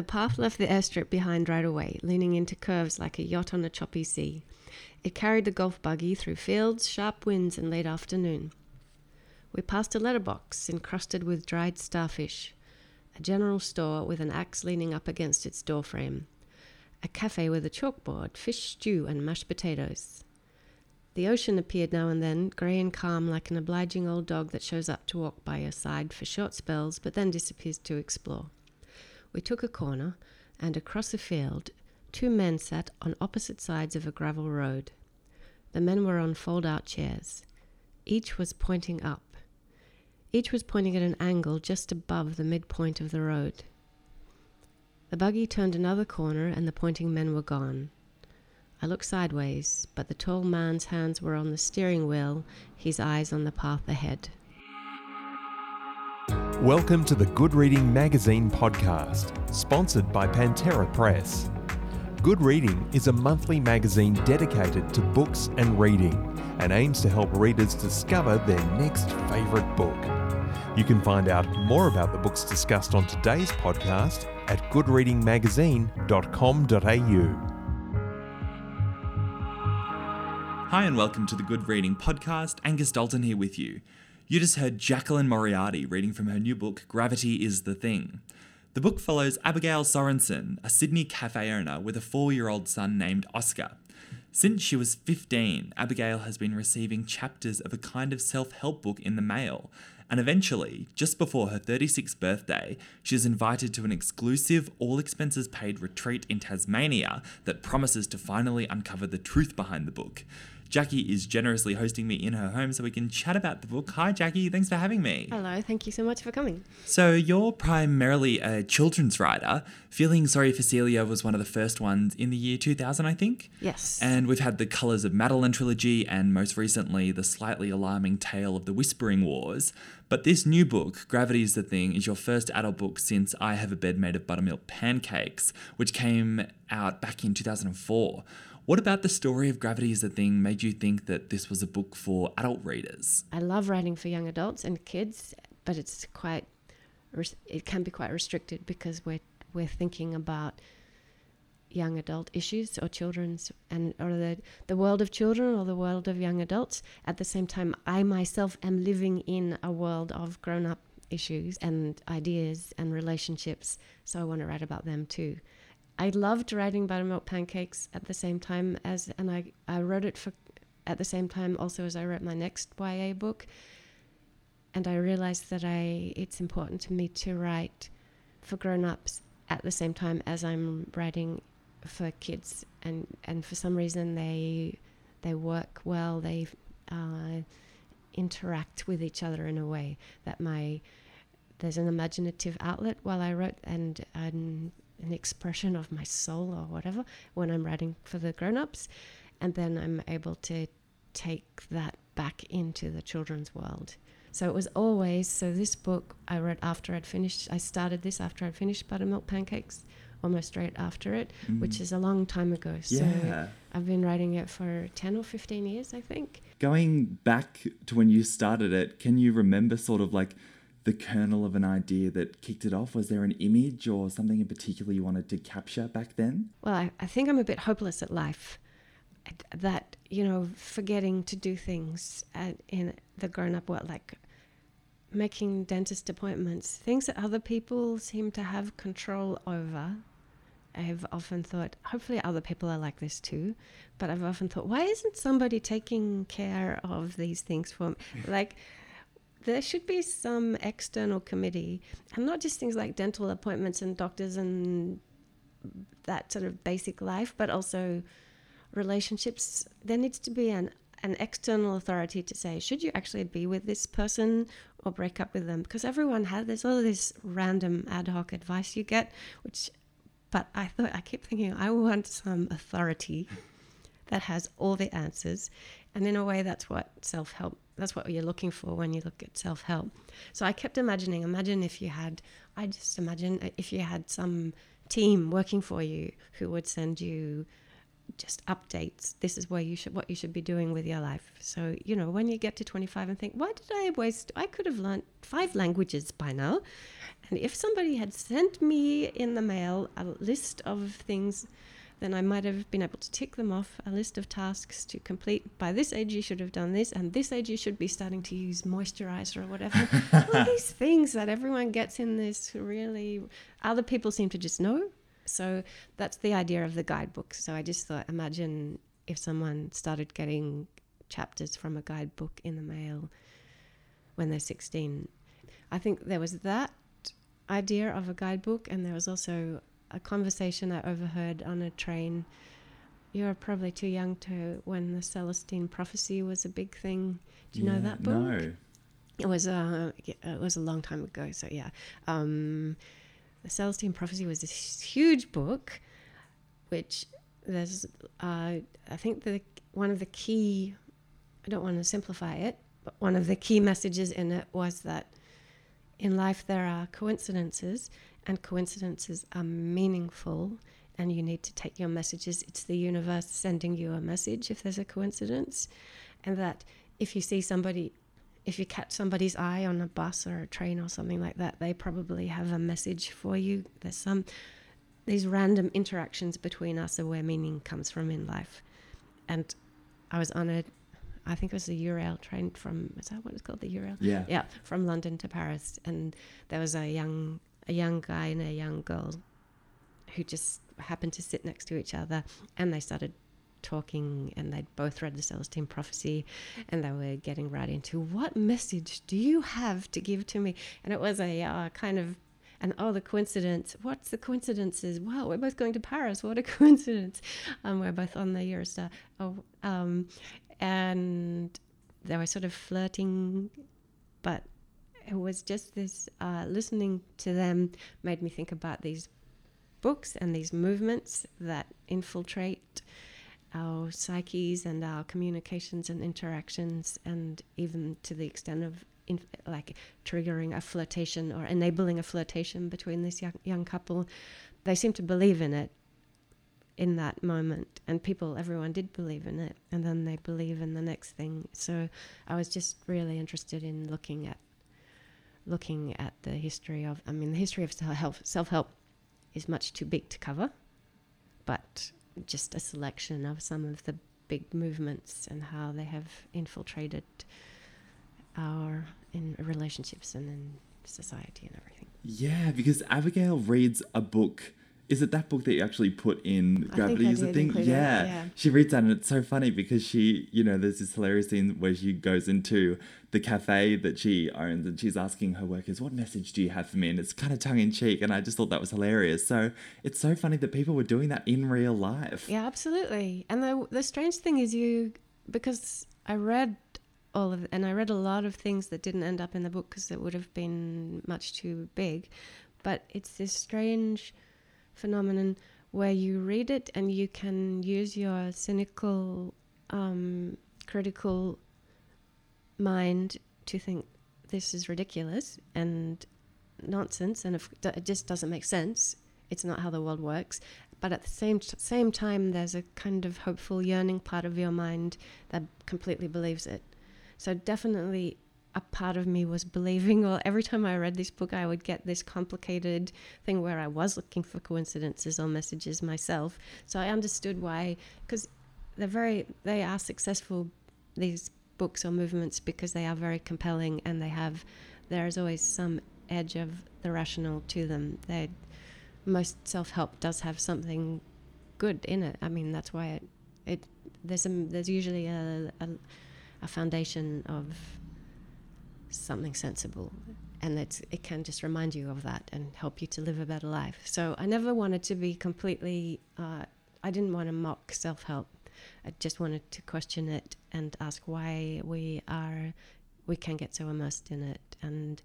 The path left the airstrip behind right away, leaning into curves like a yacht on a choppy sea. It carried the golf buggy through fields, sharp winds, and late afternoon. We passed a letterbox encrusted with dried starfish, a general store with an axe leaning up against its doorframe, a cafe with a chalkboard, fish stew, and mashed potatoes. The ocean appeared now and then, grey and calm like an obliging old dog that shows up to walk by your side for short spells but then disappears to explore. We took a corner, and across a field, two men sat on opposite sides of a gravel road. The men were on fold out chairs. Each was pointing up. Each was pointing at an angle just above the midpoint of the road. The buggy turned another corner, and the pointing men were gone. I looked sideways, but the tall man's hands were on the steering wheel, his eyes on the path ahead. Welcome to the Good Reading Magazine podcast, sponsored by Pantera Press. Good Reading is a monthly magazine dedicated to books and reading and aims to help readers discover their next favourite book. You can find out more about the books discussed on today's podcast at goodreadingmagazine.com.au. Hi, and welcome to the Good Reading Podcast. Angus Dalton here with you. You just heard Jaclyn Moriarty reading from her new book, Gravity is the Thing. The book follows Abigail Sorensen, a Sydney cafe owner with a four year old son named Oscar. Since she was 15, Abigail has been receiving chapters of a kind of self help book in the mail, and eventually, just before her 36th birthday, she is invited to an exclusive, all expenses paid retreat in Tasmania that promises to finally uncover the truth behind the book. Jackie is generously hosting me in her home so we can chat about the book. Hi, Jackie. Thanks for having me. Hello, thank you so much for coming. So, you're primarily a children's writer. Feeling Sorry for Celia was one of the first ones in the year 2000, I think. Yes. And we've had the Colours of Madeleine trilogy and most recently the slightly alarming tale of the Whispering Wars. But this new book, Gravity is the Thing, is your first adult book since I Have a Bed Made of Buttermilk Pancakes, which came out back in 2004. What about the story of Gravity is a Thing made you think that this was a book for adult readers? I love writing for young adults and kids, but it's quite it can be quite restricted because we're we're thinking about young adult issues or children's and or the the world of children or the world of young adults at the same time I myself am living in a world of grown up issues and ideas and relationships so I want to write about them too I loved writing buttermilk pancakes at the same time as, and I, I wrote it for at the same time also as I wrote my next YA book. And I realized that I it's important to me to write for grown-ups at the same time as I'm writing for kids, and and for some reason they they work well. They uh, interact with each other in a way that my there's an imaginative outlet while I wrote, and and an expression of my soul or whatever when I'm writing for the grown ups. And then I'm able to take that back into the children's world. So it was always, so this book I wrote after I'd finished, I started this after I'd finished Buttermilk Pancakes, almost straight after it, mm. which is a long time ago. So yeah. I've been writing it for 10 or 15 years, I think. Going back to when you started it, can you remember sort of like the kernel of an idea that kicked it off? Was there an image or something in particular you wanted to capture back then? Well, I, I think I'm a bit hopeless at life. That, you know, forgetting to do things at, in the grown up world, like making dentist appointments, things that other people seem to have control over. I've often thought, hopefully, other people are like this too. But I've often thought, why isn't somebody taking care of these things for me? like, there should be some external committee, and not just things like dental appointments and doctors and that sort of basic life, but also relationships. There needs to be an an external authority to say, should you actually be with this person or break up with them? Because everyone has there's all this random ad hoc advice you get, which but I thought I keep thinking I want some authority that has all the answers. And in a way that's what self help that's what you're looking for when you look at self help. So I kept imagining, imagine if you had, I just imagine uh, if you had some team working for you who would send you just updates. This is where you should what you should be doing with your life. So you know when you get to 25 and think, why did I waste? I could have learned five languages by now. And if somebody had sent me in the mail a list of things then I might have been able to tick them off a list of tasks to complete. By this age, you should have done this, and this age, you should be starting to use moisturizer or whatever. All these things that everyone gets in this really, other people seem to just know. So that's the idea of the guidebook. So I just thought, imagine if someone started getting chapters from a guidebook in the mail when they're 16. I think there was that idea of a guidebook, and there was also a conversation I overheard on a train. You're probably too young to when the Celestine prophecy was a big thing. Do you Yeah, know that book? No. It was uh, it was a long time ago. So yeah, um, the Celestine prophecy was this huge book, which there's uh, I think the one of the key. I don't want to simplify it, but one of the key messages in it was that in life there are coincidences, and coincidences are meaningful. And you need to take your messages. It's the universe sending you a message if there's a coincidence. And that if you see somebody if you catch somebody's eye on a bus or a train or something like that, they probably have a message for you. There's some these random interactions between us are where meaning comes from in life. And I was on a, I think it was the Eurail train from, is that what it's called, the Eurail? Yeah. Yeah, from London to Paris, and there was a young a young guy and a young girl who just happened to sit next to each other, and they started talking, and they'd both read the Celestine prophecy, and they were getting right into what message do you have to give to me, and it was a uh, kind of. And oh, the coincidence! What's the coincidences? Wow, we're both going to Paris. What a coincidence! Um, we're both on the Eurostar. Oh, um, and they were sort of flirting, but it was just this uh, listening to them made me think about these books and these movements that infiltrate our psyches and our communications and interactions, and even to the extent of in, like triggering a flirtation or enabling a flirtation between this young, young couple. They seem to believe in it in that moment and people everyone did believe in it and then they believe in the next thing so i was just really interested in looking at looking at the history of i mean the history of self self-help is much too big to cover but just a selection of some of the big movements and how they have infiltrated our in relationships and in society and everything Yeah, because Abigail reads a book. Is it that book that you actually put in Gravity is a thing? it, Yeah. yeah. She reads that and it's so funny because she, you know, there's this hilarious scene where she goes into the cafe that she owns and she's asking her workers, What message do you have for me? And it's kind of tongue in cheek. And I just thought that was hilarious. So it's so funny that people were doing that in real life. Yeah, absolutely. And the the strange thing is you because I read all of and I read a lot of things that didn't end up in the book because it would have been much too big. But it's this strange phenomenon where you read it and you can use your cynical, um, critical mind to think this is ridiculous and nonsense, and if it just doesn't make sense. It's not how the world works. But at the same same time, there's a kind of hopeful, yearning part of your mind that completely believes it. So definitely, a part of me was believing. well, every time I read this book, I would get this complicated thing where I was looking for coincidences or messages myself. So I understood why, because they're very they are successful. These books or movements because they are very compelling and they have there is always some edge of the rational to them. They most self help does have something good in it. I mean that's why it it there's a there's usually a a, a foundation of something sensible and it can just remind you of that and help you to live a better life. So I never wanted to be completely, uh, I didn't want to mock self help. I just wanted to question it and ask why we are, we can get so immersed in it. And,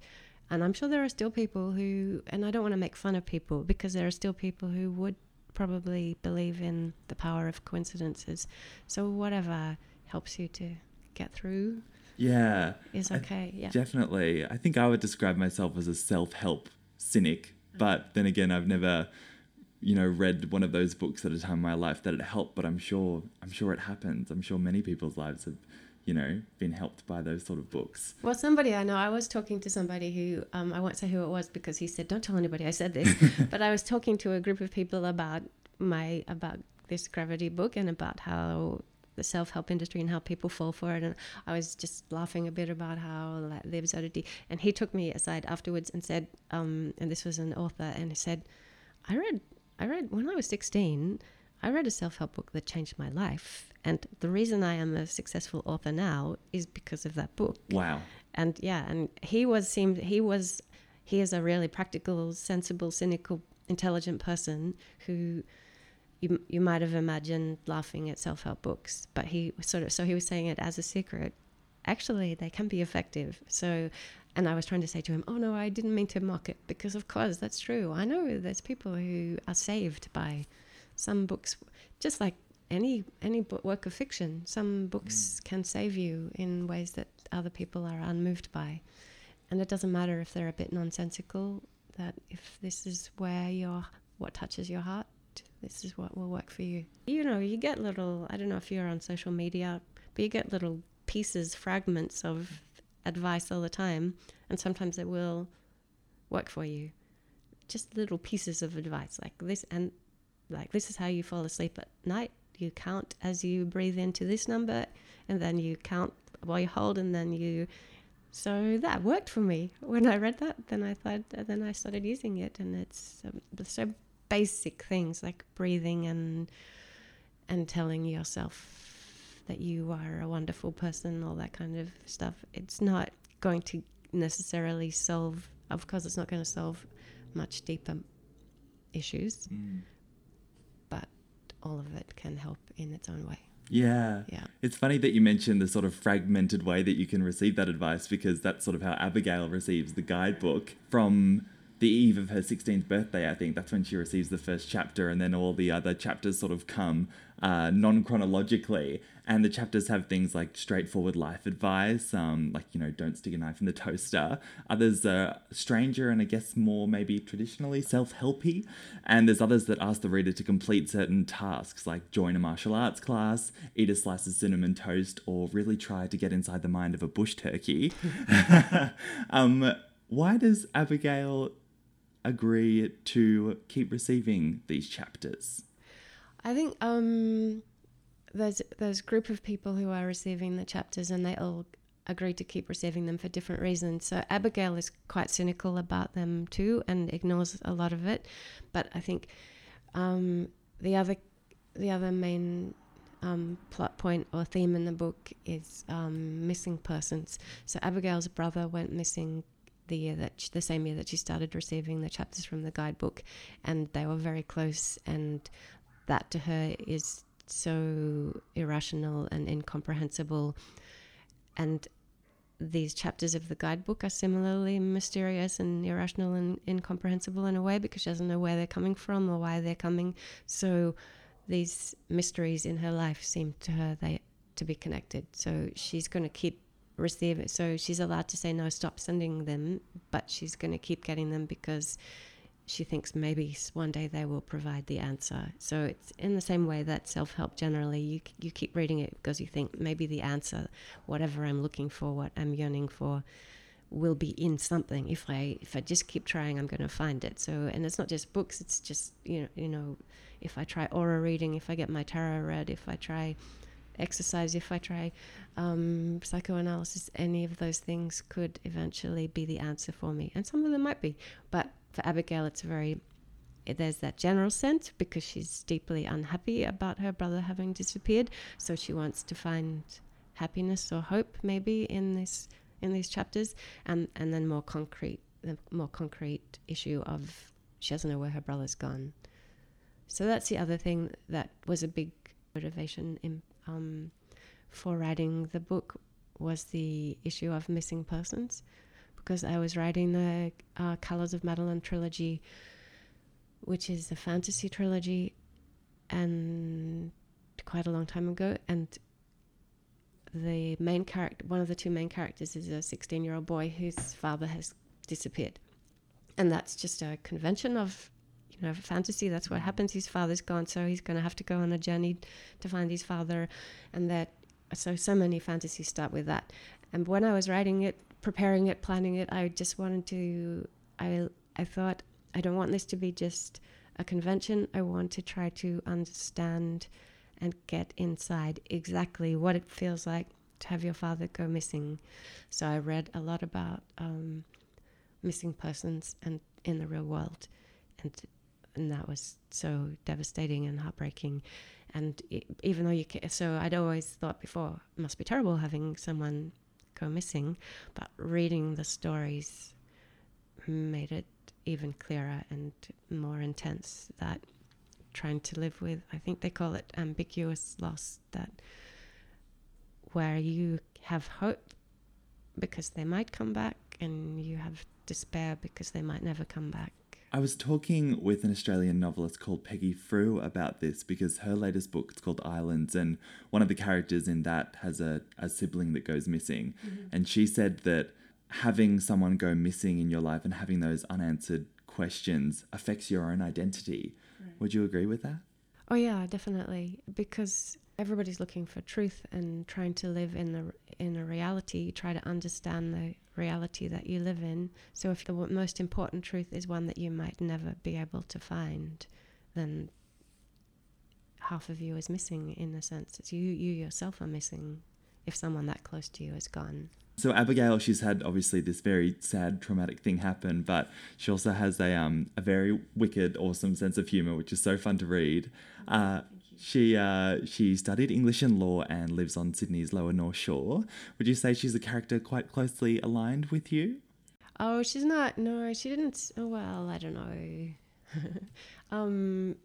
and I'm sure there are still people who, and I don't want to make fun of people because there are still people who would probably believe in the power of coincidences. So whatever helps you to get through Yeah. is I- okay. yeah. Definitely. I think I would describe myself as a self help cynic, but then again, I've never you know read one of those books at a time in my life that it helped, but I'm sure I'm sure it happens. I'm sure many people's lives have you know been helped by those sort of books. Well, somebody I know, I was talking to somebody who um, I won't say who it was because he said, "Don't tell anybody I said this," but I was talking to a group of people about my about this gravity book and about how the self-help industry and how people fall for it. And i was just laughing a bit about how that lives oddity and he took me aside afterwards and said um, and this was an author and he said i read i read when i was 16 i read a self-help book that changed my life. And the reason i am a successful author now is because of that book. Wow. and yeah and he was seemed he was he is a really practical sensible cynical intelligent person who you, you might have imagined laughing at self-help books but he sort of so he was saying it as a secret. Actually they can be effective. So and i was trying to say to him oh no i didn't mean to mock it because of course that's true. I know there's people who are saved by some books just like any any book, work of fiction. Some books mm. can save you in ways that other people are unmoved by. And it doesn't matter if they're a bit nonsensical that if this is where your what touches your heart this is what will work for you. You know you get little i don't know if you're on social media but you get little pieces fragments of advice all the time and sometimes it will work for you. Just little pieces of advice like this and like this is how you fall asleep at night. You count as you breathe into this number and then you count while you hold and then you so that worked for me. When i read that then i thought then i started using it and it's um, so basic things like breathing and and telling yourself that you are a wonderful person all that kind of stuff it's not going to necessarily solve of course it's not going to solve much deeper issues mm. but all of it can help in its own way Yeah. Yeah. It's funny that you mentioned the sort of fragmented way that you can receive that advice because that's sort of how Abigail receives the guidebook from the eve of her 16th birthday, I think. That's when she receives the first chapter, and then all the other chapters sort of come uh, non chronologically. And the chapters have things like straightforward life advice, um, like, you know, don't stick a knife in the toaster. Others are stranger and I guess more maybe traditionally self helpy. And there's others that ask the reader to complete certain tasks, like join a martial arts class, eat a slice of cinnamon toast, or really try to get inside the mind of a bush turkey. um, why does Abigail agree to keep receiving these chapters? I think um, there's there's a group of people who are receiving the chapters, and they all agree to keep receiving them for different reasons. So Abigail is quite cynical about them too, and ignores a lot of it. But I think um, the other the other main um, plot point or theme in the book is um, missing persons. So Abigail's brother went missing the year that she, the same year that she started receiving the chapters from the guidebook, and they were very close. And that to her is so irrational and incomprehensible. And these chapters of the guidebook are similarly mysterious and irrational and incomprehensible in a way because she doesn't know where they're coming from or why they're coming. So these mysteries in her life seem to her they to be connected. So she's going to keep receiving. So she's allowed to say no, stop sending them, but she's going to keep getting them because she thinks maybe one day they will provide the answer. So it's in the same way that self-help generally you you keep reading it because you think maybe the answer whatever I'm looking for, what I'm yearning for will be in something if I if I just keep trying I'm going to find it. So and it's not just books, it's just you know, you know if I try aura reading, if I get my tarot read, if I try exercise, if I try um, psychoanalysis, any of those things could eventually be the answer for me. And some of them might be. But for Abigail, it's very, there's that general sense because she's deeply unhappy about her brother having disappeared. So she wants to find happiness or hope maybe in this in these chapters and and then more concrete the more concrete issue of she doesn't know where her brother's gone so that's the other thing that was a big motivation in, um, for writing the book was the issue of missing persons because I was writing the uh, Colors of Madeleine trilogy, which is a fantasy trilogy, and quite a long time ago. And the main character, one of the two main characters, is a 16 year old boy whose father has disappeared. And that's just a convention of you know, a fantasy. That's what happens. His father's gone, so he's going to have to go on a journey to find his father, and that. So so many fantasies start with that. And when I was writing it, preparing it, planning it, I just wanted to. I I thought I don't want this to be just a convention. I want to try to understand and get inside exactly what it feels like to have your father go missing. So I read a lot about um, missing persons and in the real world, and and that was so devastating and heartbreaking. And it, even though you can, so I'd always thought before must be terrible having someone go missing, but reading the stories made it even clearer and more intense that trying to live with i think they call it ambiguous loss that where you have hope because they might come back and you have despair because they might never come back I was talking with an Australian novelist called Peggy Frew about this because her latest book is called Islands, and one of the characters in that has a, a sibling that goes missing. Mm-hmm. And she said that having someone go missing in your life and having those unanswered questions affects your own identity. Right. Would you agree with that? Oh yeah, definitely. Because everybody's looking for truth and trying to live in the in a reality. try to understand the reality that you live in. So if the most important truth is one that you might never be able to find, then half of you is missing in a sense. It's you you yourself are missing if someone that close to you is gone. So Abigail, she's had obviously this very sad, traumatic thing happen, but she also has a um a very wicked, awesome sense of humor, which is so fun to read. Uh, she uh, she studied English and law and lives on Sydney's Lower North Shore. Would you say she's a character quite closely aligned with you? Oh, she's not. No, she didn't. Oh, well, I don't know. um,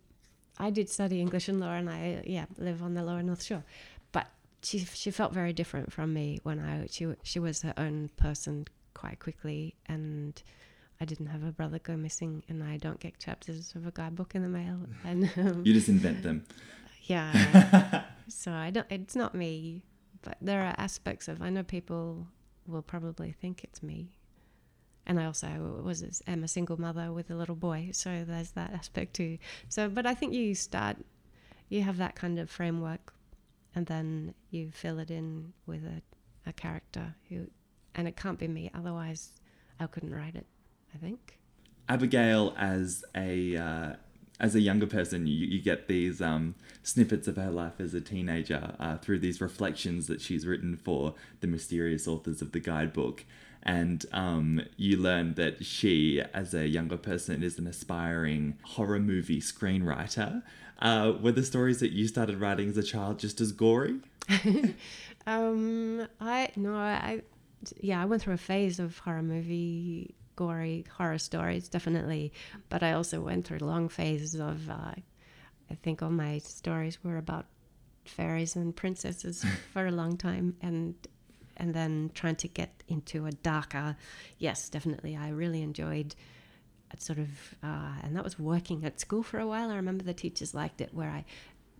I did study English and law, and I yeah live on the Lower North Shore. But she she felt very different from me when I she she was her own person quite quickly, and I didn't have a brother go missing, and I don't get chapters of a guidebook in the mail. And um, you just invent them. Yeah. so I don't. It's not me, but there are aspects of. I know people will probably think it's me, and I also was am a single mother with a little boy, so there's that aspect too. So, but I think you start, you have that kind of framework, and then you fill it in with a, a character who, and it can't be me. Otherwise, I couldn't write it. I think. Abigail as a uh, as a younger person, you, you get these um, snippets of her life as a teenager uh, through these reflections that she's written for the mysterious authors of the guidebook. And um, you learn that she, as a younger person, is an aspiring horror movie screenwriter. Uh, were the stories that you started writing as a child just as gory? um, I no, I yeah, I went through a phase of horror movie gory horror stories, definitely. But I also went through long phases of, uh, I think all my stories were about fairies and princesses for a long time, and and then trying to get into a darker. Yes, definitely, I really enjoyed. Sort of, uh, and that was working at school for a while. I remember the teachers liked it, where I,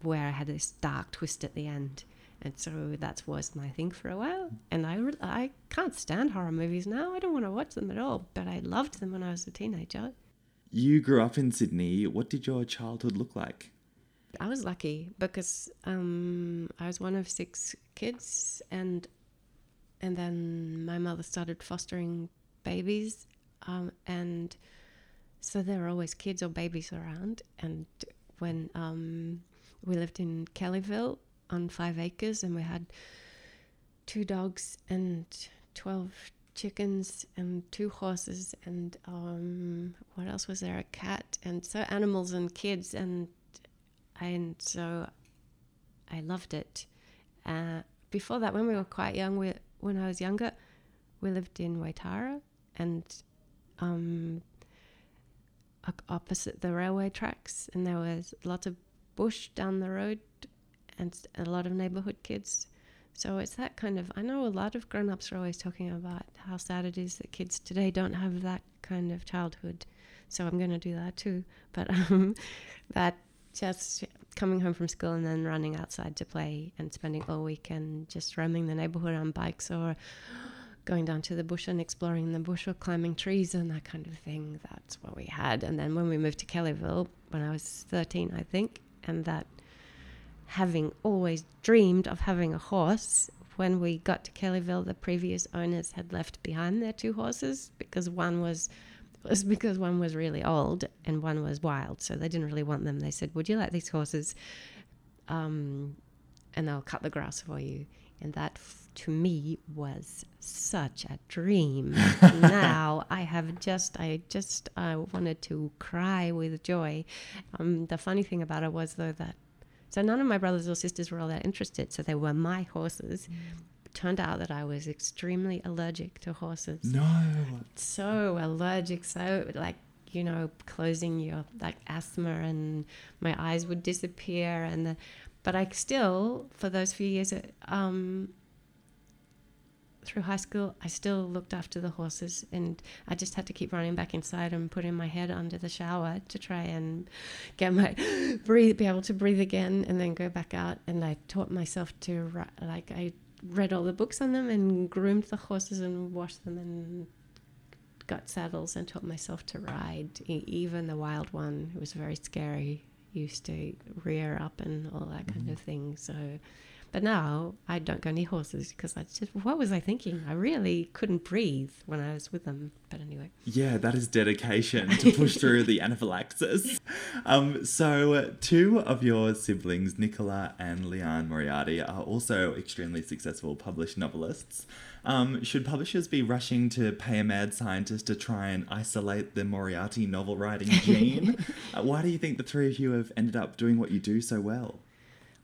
where I had this dark twist at the end and so that was my thing for a while. And I, I can't stand horror movies now. I don't want to watch them at all, but I loved them when I was a teenager. You grew up in Sydney. What did your childhood look like? I was lucky because um, I was one of six kids, and and then my mother started fostering babies, um, and so there were always kids or babies around. And when um, we lived in Kellyville, on five acres, and we had two dogs and 12 chickens and two horses and um, what else was there? A cat and so animals and kids and and so I loved it. Uh, before that when we were quite young we, when I was younger we lived in Waitara and um, opposite the railway tracks and there was lots of bush down the road and a lot of neighborhood kids. So it's that kind of. I know a lot of grown ups are always talking about how sad it is that kids today don't have that kind of childhood. So I'm going to do that too. But um, that just coming home from school and then running outside to play and spending all weekend just roaming the neighborhood on bikes or going down to the bush and exploring the bush or climbing trees and that kind of thing. That's what we had. And then when we moved to Kellyville, when I was 13, I think, and that having always dreamed of having a horse, when we got to Kellyville, the previous owners had left behind their two horses because one was was because one was really old and one was wild, so they didn't really want them. They said, "Would you like these horses?" Um, and they'll cut the grass for you. And that, f- to me, was such a dream. now I have just, I just, I wanted to cry with joy. Um, the funny thing about it was though that, so none of my brothers or sisters were all that interested. So they were my horses. Turned out that I was extremely allergic to horses No. so allergic, so like you know, closing your like asthma and my eyes would disappear and the, but I still for those few years um through high school I still looked after the horses and I just had to keep running back inside and putting my head under the shower to try and get my breathe be able to breathe again and then go back out and I taught myself to like I read all the books on them and groomed the horses and washed them and got saddles and taught myself to ride. Even the wild one, who was very scary, used to rear up and all that kind mm-hmm. of thing. So, but now I don't go near horses because I just, what was I thinking? I really couldn't breathe when I was with them. But anyway, Yeah, that is dedication to push through the anaphylaxis. Um, so, uh, two of your siblings, Nicola and Liane Moriarty, are also extremely successful published novelists. Um, should publishers be rushing to pay a mad scientist to try and isolate the Moriarty novel writing gene? uh, why do you think the three of you have ended up doing what you do so well?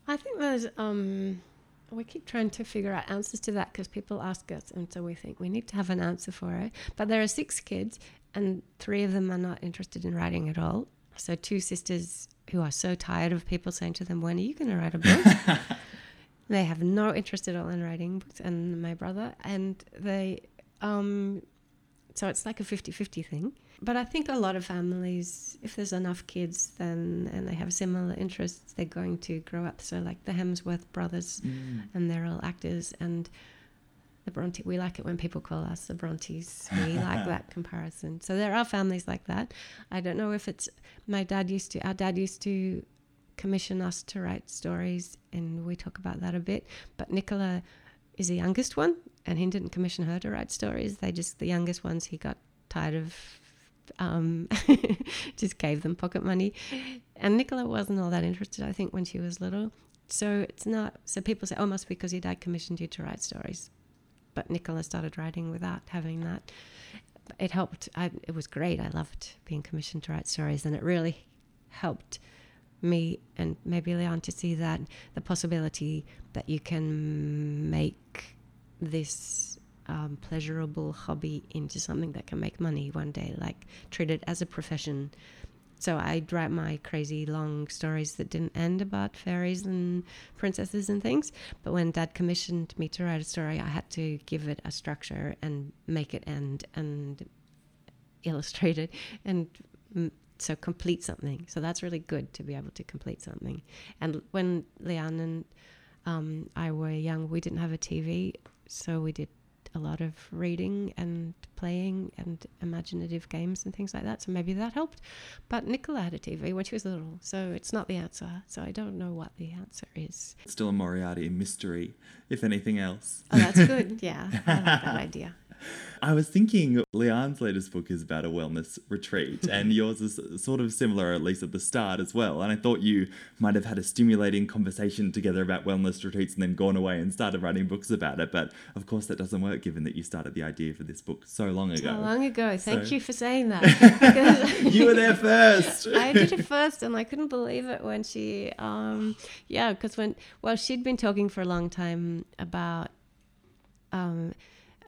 I think there's, um, we keep trying to figure out answers to that because people ask us, and so we think we need to have an answer for it. But there are six kids, and three of them are not interested in writing at all. So, two sisters who are so tired of people saying to them, When are you going to write a book? they have no interest at all in writing books, and my brother, and they, um, so it's like a 50 50 thing. But I think a lot of families, if there's enough kids, then and they have similar interests, they're going to grow up. So, like the Hemsworth brothers, mm. and they're all actors, and the Bronte. We like it when people call us the Brontes. We like that comparison. So there are families like that. I don't know if it's my dad used to. Our dad used to commission us to write stories, and we talk about that a bit. But Nicola is the youngest one, and he didn't commission her to write stories. They just the youngest ones. He got tired of. Um, just gave them pocket money, and Nicola wasn't all that interested. I think when she was little, so it's not. So people say, "Oh, must be because your dad commissioned you to write stories." But Nicola started writing without having that. It helped. I, it was great. I loved being commissioned to write stories, and it really helped me and maybe Liane to see that the possibility that you can make this um, pleasurable hobby into something that can make money one day, like treat it as a profession. So I'd write my crazy long stories that didn't end about fairies and princesses and things. But when Dad commissioned me to write a story, I had to give it a structure and make it end and illustrate it and so complete something. So that's really good to be able to complete something. And when Liane and um, I were young, we didn't have a TV, so we did a lot of reading and playing and imaginative games and things like that. So maybe that helped. But Nicola had a TV when she was little, so it's not the answer. So I don't know what the answer is. Still a Moriarty mystery, if anything else. Oh, that's good. yeah, I like that idea. I was thinking Liane's latest book is about a wellness retreat, and yours is sort of similar, at least at the start as well. And I thought you might have had a stimulating conversation together about wellness retreats and then gone away and started writing books about it. But of course, that doesn't work given that you started the idea for this book so long ago. How long ago? Thank So- you for saying that. You were there first. I did it first, and I couldn't believe it when she, um, yeah, because when well, she'd been talking for a long time about, um,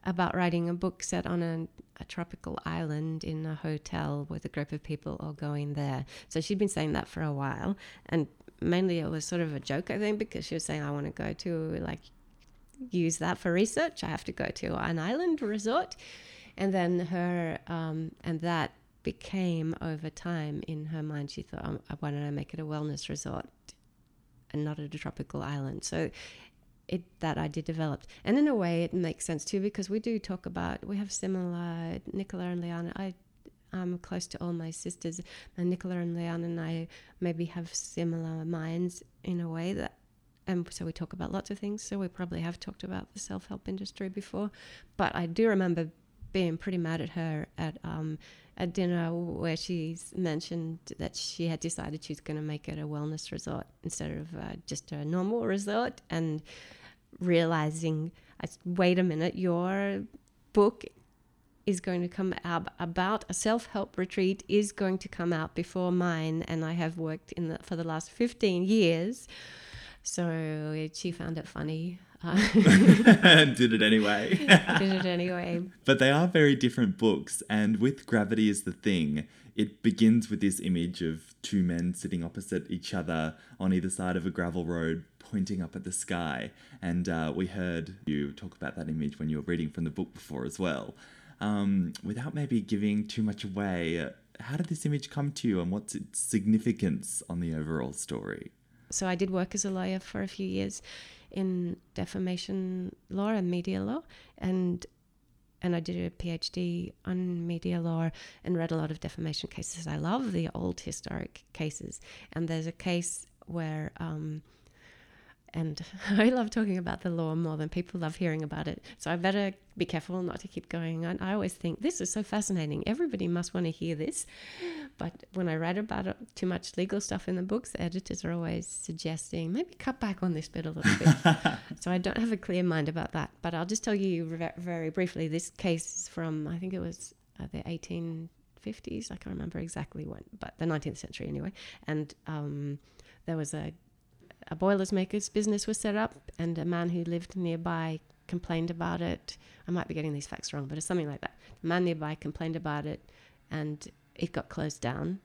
about writing a book set on a, a tropical island in a hotel with a group of people all going there. So she'd been saying that for a while, and mainly it was sort of a joke, I think, because she was saying, "I want to go to like use that for research. I have to go to an island resort." And then her, um, and that became over time in her mind, she thought, "Um, why don't I make it a wellness resort and not a tropical island? So it that idea developed. And in a way, it makes sense too because we do talk about we have similar Nicola and Leanna. I I'm close to all my sisters, and Nicola and Leanna and I maybe have similar minds in a way that. And so we talk about lots of things. So we probably have talked about the self help industry before. But I do remember being pretty mad at her at um, at dinner where she's mentioned that she had decided she was going to make it a wellness resort instead of uh, just a normal resort, and realizing, wait a minute, your book is going to come out about a self-help retreat is going to come out before mine and I have worked in the, for the last 15 years so she found it funny did it anyway. did it anyway. But they are very different books, and with Gravity is the Thing, it begins with this image of two men sitting opposite each other on either side of a gravel road, pointing up at the sky. And uh, we heard you talk about that image when you were reading from the book before as well. Um, without maybe giving too much away, how did this image come to you, and what's its significance on the overall story? So I did work as a lawyer for a few years in defamation law and media law, and and I did a PhD on media law and read a lot of defamation cases. I love the old historic cases, and there's a case where. Um, and I love talking about the law more than people love hearing about it. So I better be careful not to keep going on. I always think this is so fascinating. Everybody must want to hear this. But when I write about it, too much legal stuff in the books, the editors are always suggesting maybe cut back on this bit a little bit. so I don't have a clear mind about that. But I'll just tell you very briefly this case is from, I think it was uh, the 1850s. I can't remember exactly when, but the 19th century anyway. And um, there was a a boilers maker's business was set up, and a man who lived nearby complained about it. I might be getting these facts wrong, but it's something like that. The man nearby complained about it, and it got closed down.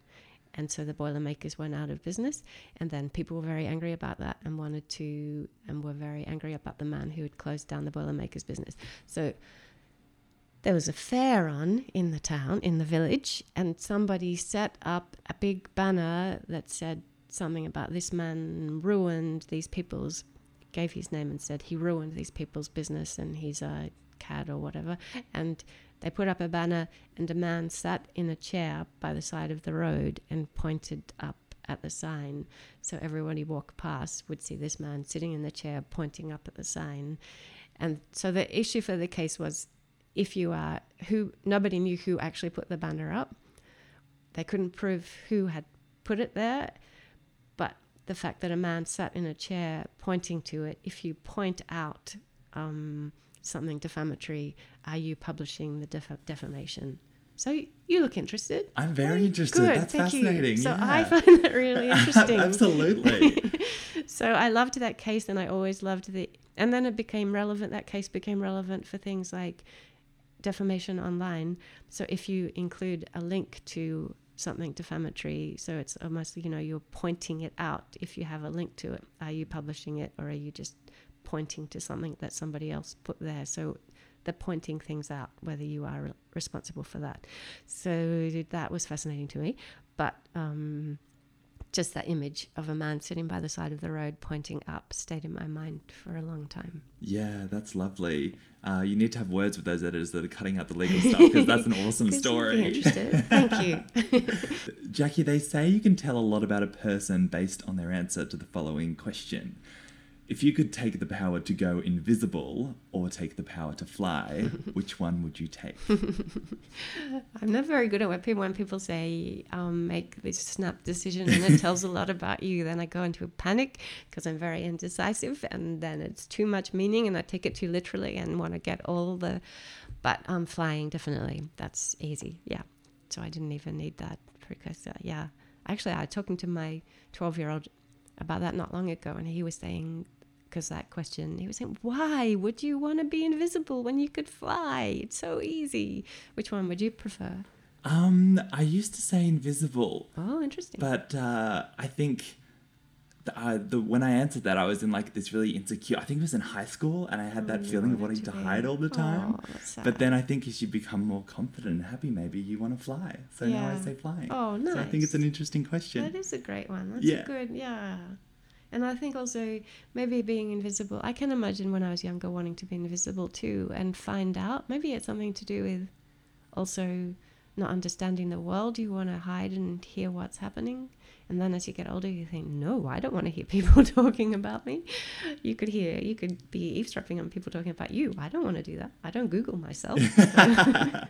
And so the boiler makers went out of business. And then people were very angry about that and wanted to, and were very angry about the man who had closed down the boiler makers' business. So there was a fair on in the town, in the village, and somebody set up a big banner that said, something about this man ruined these people's, gave his name and said he ruined these people's business and he's a cad or whatever. And they put up a banner and a man sat in a chair by the side of the road and pointed up at the sign. So everyone who walked past would see this man sitting in the chair pointing up at the sign. And so the issue for the case was if you are who nobody knew who actually put the banner up. They couldn't prove who had put it there the fact that a man sat in a chair pointing to it, if you point out um, something defamatory, are you publishing the def- defamation? So you look interested. I'm very interested. Good, That's fascinating. You. So yeah. I find that really interesting. Absolutely. so I loved that case, and I always loved the. And then it became relevant. That case became relevant for things like defamation online. So if you include a link to something defamatory. So it's almost, you know, you're pointing it out if you have a link to it. Are you publishing it or are you just pointing to something that somebody else put there? So they're pointing things out, whether you are responsible for that. So that was fascinating to me. But um, just that image of a man sitting by the side of the road pointing up stayed in my mind for a long time. Yeah, that's lovely. Uh, you need to have words with those editors that are cutting out the legal stuff because that's an awesome story. Thank you. Jackie, they say you can tell a lot about a person based on their answer to the following question if you could take the power to go invisible or take the power to fly, which one would you take? I'm not very good at when people, when people say um, make this snap decision and it tells a lot about you. Then I go into a panic because I'm very indecisive, and then it's too much meaning, and I take it too literally and want to get all the. But I'm um, flying definitely. That's easy. Yeah. So I didn't even need that uh, yeah. Actually, I was talking to my 12 year old about that not long ago, and he was saying, because that question, he was saying, why would you want to be invisible when you could fly? It's so easy. Which one would you prefer? Um, I used to say invisible. Oh, interesting. But uh, I think the, uh, the when I answered that, I was in like this really insecure. I think it was in high school, and I had that oh, feeling of wanting to, to hide all the time. Oh, but then I think as you become more confident and happy, maybe you want to fly. So yeah. now I say flying. Oh, nice. So I think it's an interesting question. That is a great one. That's yeah. good. Yeah. And I think also maybe being invisible. I can imagine when I was younger wanting to be invisible too and find out. Maybe it's something to do with also not understanding the world. You want to hide and hear what's happening. And then as you get older, you think, no, I don't want to hear people talking about me. You could hear, you could be eavesdropping on people talking about you. I don't want to do that. I don't Google myself.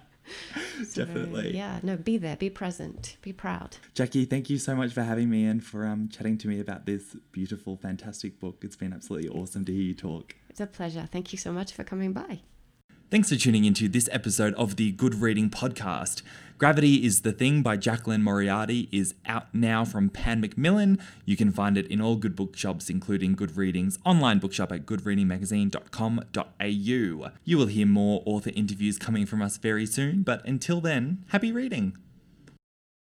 So, Definitely. Yeah, no, be there, be present, be proud. Jackie, thank you so much for having me and for um, chatting to me about this beautiful, fantastic book. It's been absolutely awesome to hear you talk. It's a pleasure. Thank you so much for coming by. Thanks for tuning into this episode of the Good Reading Podcast. Gravity is the Thing by Jaclyn Moriarty is out now from Pan Macmillan. You can find it in all good bookshops, including Good Reading's online bookshop at goodreadingmagazine.com.au. You will hear more author interviews coming from us very soon, but until then, happy reading!